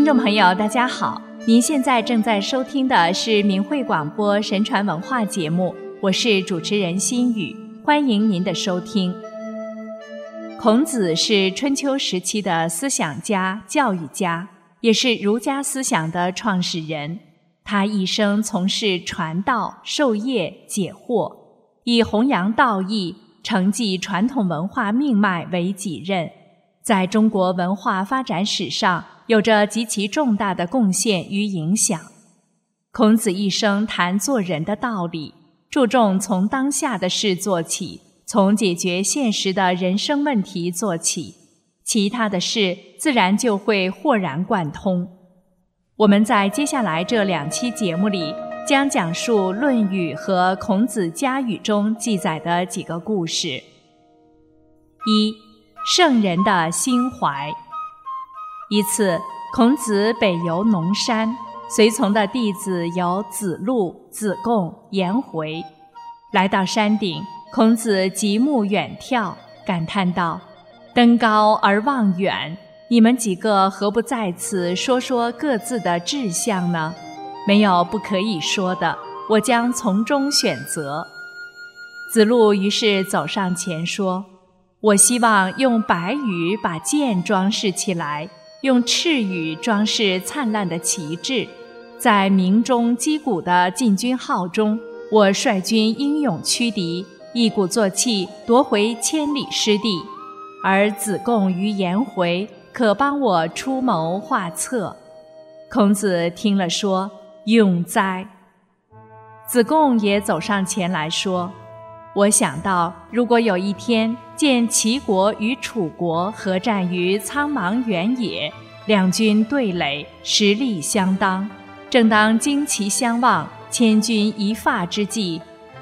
听众朋友，大家好！您现在正在收听的是明慧广播神传文化节目，我是主持人心雨，欢迎您的收听。孔子是春秋时期的思想家、教育家，也是儒家思想的创始人。他一生从事传道、授业、解惑，以弘扬道义、承继传统文化命脉为己任，在中国文化发展史上。有着极其重大的贡献与影响。孔子一生谈做人的道理，注重从当下的事做起，从解决现实的人生问题做起，其他的事自然就会豁然贯通。我们在接下来这两期节目里，将讲述《论语》和孔子家语中记载的几个故事。一，圣人的心怀。一次，孔子北游农山，随从的弟子有子路、子贡、颜回。来到山顶，孔子极目远眺，感叹道：“登高而望远，你们几个何不在此说说各自的志向呢？没有不可以说的，我将从中选择。”子路于是走上前说：“我希望用白羽把剑装饰起来。”用赤羽装饰灿烂的旗帜，在鸣钟击鼓的进军号中，我率军英勇驱敌，一鼓作气夺回千里失地。而子贡与颜回可帮我出谋划策。孔子听了说：“永哉！”子贡也走上前来说：“我想到，如果有一天……”见齐国与楚国合战于苍茫原野，两军对垒，实力相当。正当旌旗相望、千钧一发之际，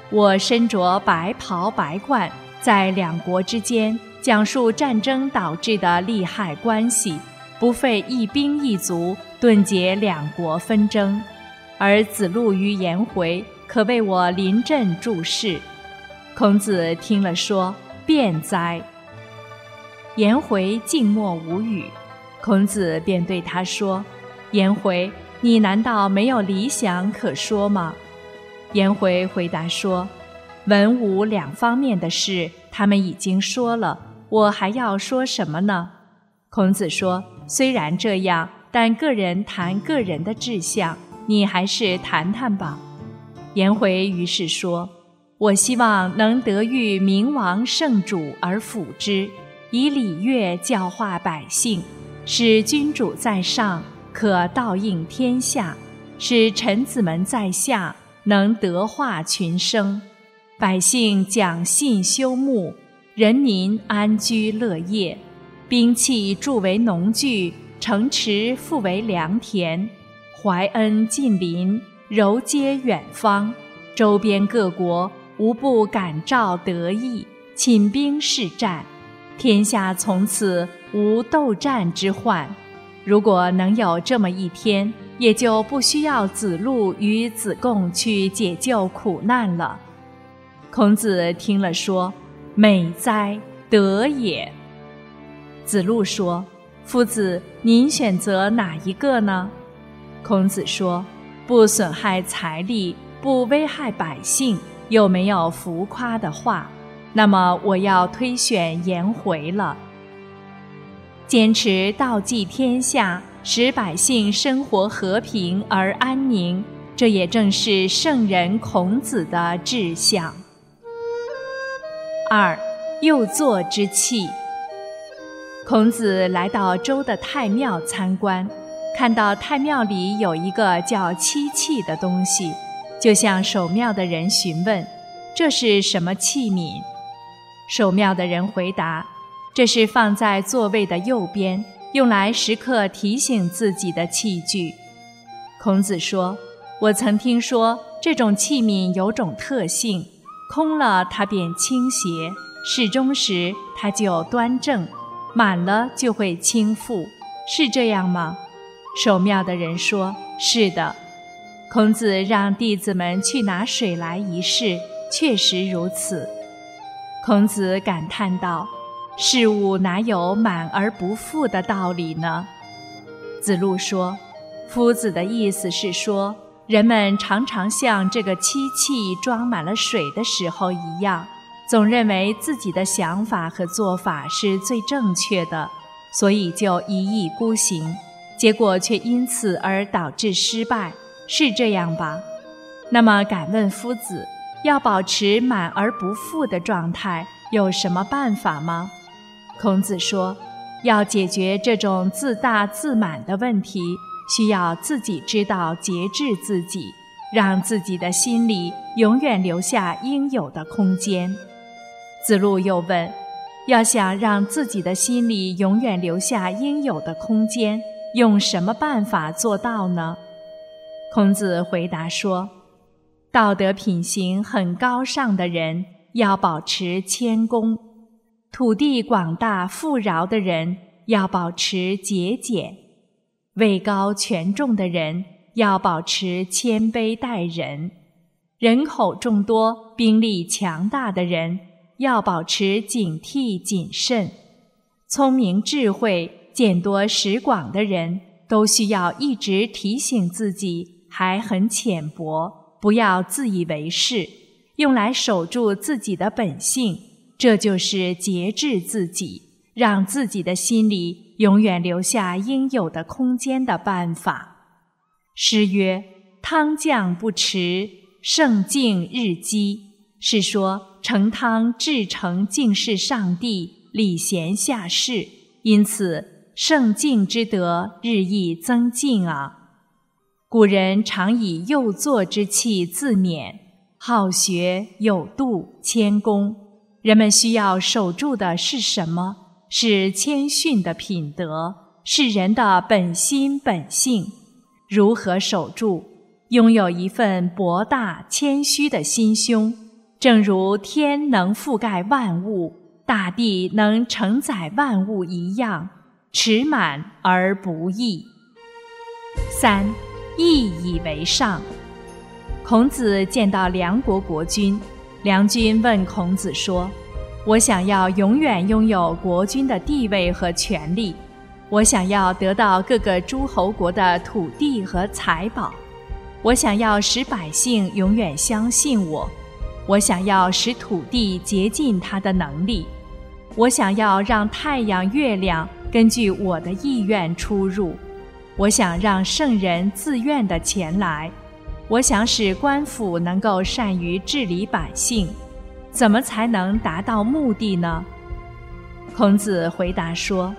我身着白袍白冠，在两国之间讲述战争导致的利害关系，不费一兵一卒，顿解两国纷争。而子路与颜回可为我临阵助势。孔子听了说。便哉！颜回静默无语，孔子便对他说：“颜回，你难道没有理想可说吗？”颜回回答说：“文武两方面的事，他们已经说了，我还要说什么呢？”孔子说：“虽然这样，但个人谈个人的志向，你还是谈谈吧。”颜回于是说。我希望能得遇明王圣主而辅之，以礼乐教化百姓，使君主在上可道应天下，使臣子们在下能德化群生，百姓讲信修睦，人民安居乐业，兵器铸为农具，城池复为良田，怀恩近邻，柔接远方，周边各国。无不感召得意，请兵示战，天下从此无斗战之患。如果能有这么一天，也就不需要子路与子贡去解救苦难了。孔子听了说：“美哉，德也！”子路说：“夫子，您选择哪一个呢？”孔子说：“不损害财力，不危害百姓。”又没有浮夸的话，那么我要推选颜回了。坚持道济天下，使百姓生活和平而安宁，这也正是圣人孔子的志向。二，又作之气。孔子来到周的太庙参观，看到太庙里有一个叫漆器的东西。就向守庙的人询问：“这是什么器皿？”守庙的人回答：“这是放在座位的右边，用来时刻提醒自己的器具。”孔子说：“我曾听说这种器皿有种特性，空了它便倾斜，适中时它就端正，满了就会倾覆，是这样吗？”守庙的人说：“是的。”孔子让弟子们去拿水来一试，确实如此。孔子感叹道：“事物哪有满而不复的道理呢？”子路说：“夫子的意思是说，人们常常像这个漆器装满了水的时候一样，总认为自己的想法和做法是最正确的，所以就一意孤行，结果却因此而导致失败，是这样吧？那么，敢问夫子，要保持满而不负的状态，有什么办法吗？”孔子说。要解决这种自大自满的问题，需要自己知道节制自己，让自己的心里永远留下应有的空间。子路又问：“要想让自己的心里永远留下应有的空间，用什么办法做到呢？”孔子回答说：“道德品行很高尚的人，要保持谦恭。”土地广大富饶的人要保持节俭，位高权重的人要保持谦卑待人，人口众多、兵力强大的人要保持警惕谨慎，聪明智慧、见多识广的人都需要一直提醒自己还很浅薄，不要自以为是，用来守住自己的本性。这就是节制自己，让自己的心里永远留下应有的空间的办法。诗曰：“汤降不迟，圣敬日积。”是说盛汤至诚敬事上帝，礼贤下士，因此圣敬之德日益增进啊。古人常以幼作之气自勉，好学有度，谦恭。人们需要守住的是什么？是谦逊的品德，是人的本心本性。如何守住？拥有一份博大谦虚的心胸，正如天能覆盖万物，大地能承载万物一样，持满而不溢。三，义以为上。孔子见到梁国国君。梁君问孔子说：“我想要永远拥有国君的地位和权力，我想要得到各个诸侯国的土地和财宝，我想要使百姓永远相信我，我想要使土地竭尽它的能力，我想要让太阳、月亮根据我的意愿出入，我想让圣人自愿的前来。”我想使官府能够善于治理百姓，怎么才能达到目的呢？孔子回答说：“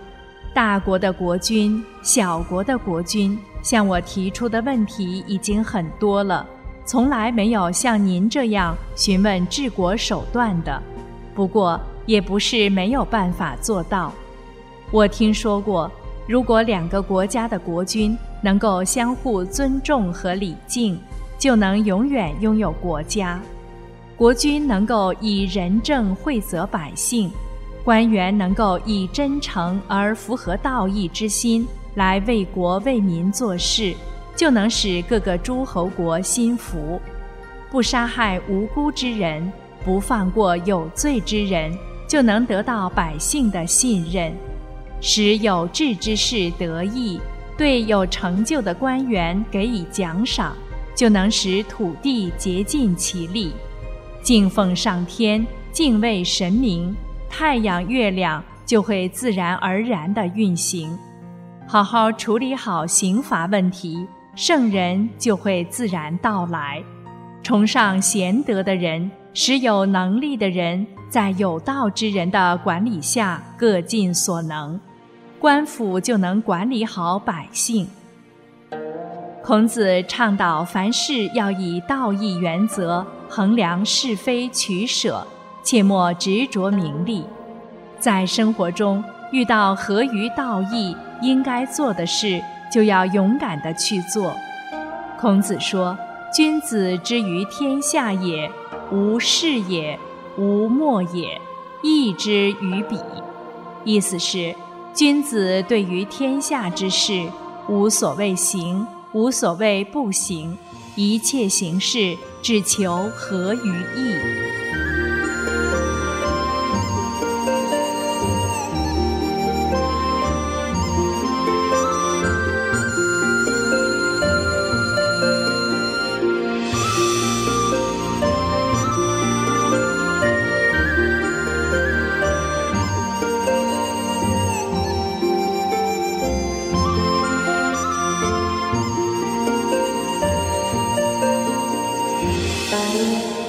大国的国君、小国的国君向我提出的问题已经很多了，从来没有像您这样询问治国手段的。不过，也不是没有办法做到。我听说过，如果两个国家的国君能够相互尊重和礼敬。”就能永远拥有国家，国君能够以仁政惠泽百姓，官员能够以真诚而符合道义之心来为国为民做事，就能使各个诸侯国心服。不杀害无辜之人，不放过有罪之人，就能得到百姓的信任，使有志之士得意，对有成就的官员给予奖赏。就能使土地竭尽其力，敬奉上天，敬畏神明，太阳、月亮就会自然而然地运行。好好处理好刑罚问题，圣人就会自然到来。崇尚贤德的人，使有能力的人在有道之人的管理下各尽所能，官府就能管理好百姓。孔子倡导凡事要以道义原则衡量是非取舍，切莫执着名利。在生活中遇到合于道义应该做的事，就要勇敢地去做。孔子说：“君子之于天下也，无事也，无莫也，义之于彼。”意思是，君子对于天下之事，无所谓行。无所谓不行，一切行事只求合于义。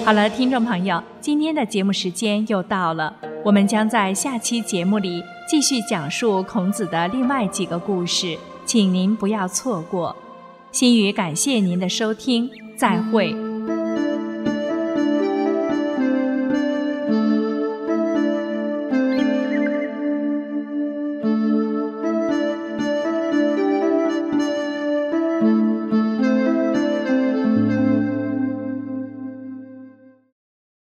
好了，听众朋友，今天的节目时间又到了，我们将在下期节目里继续讲述孔子的另外几个故事，请您不要错过。心语感谢您的收听，再会。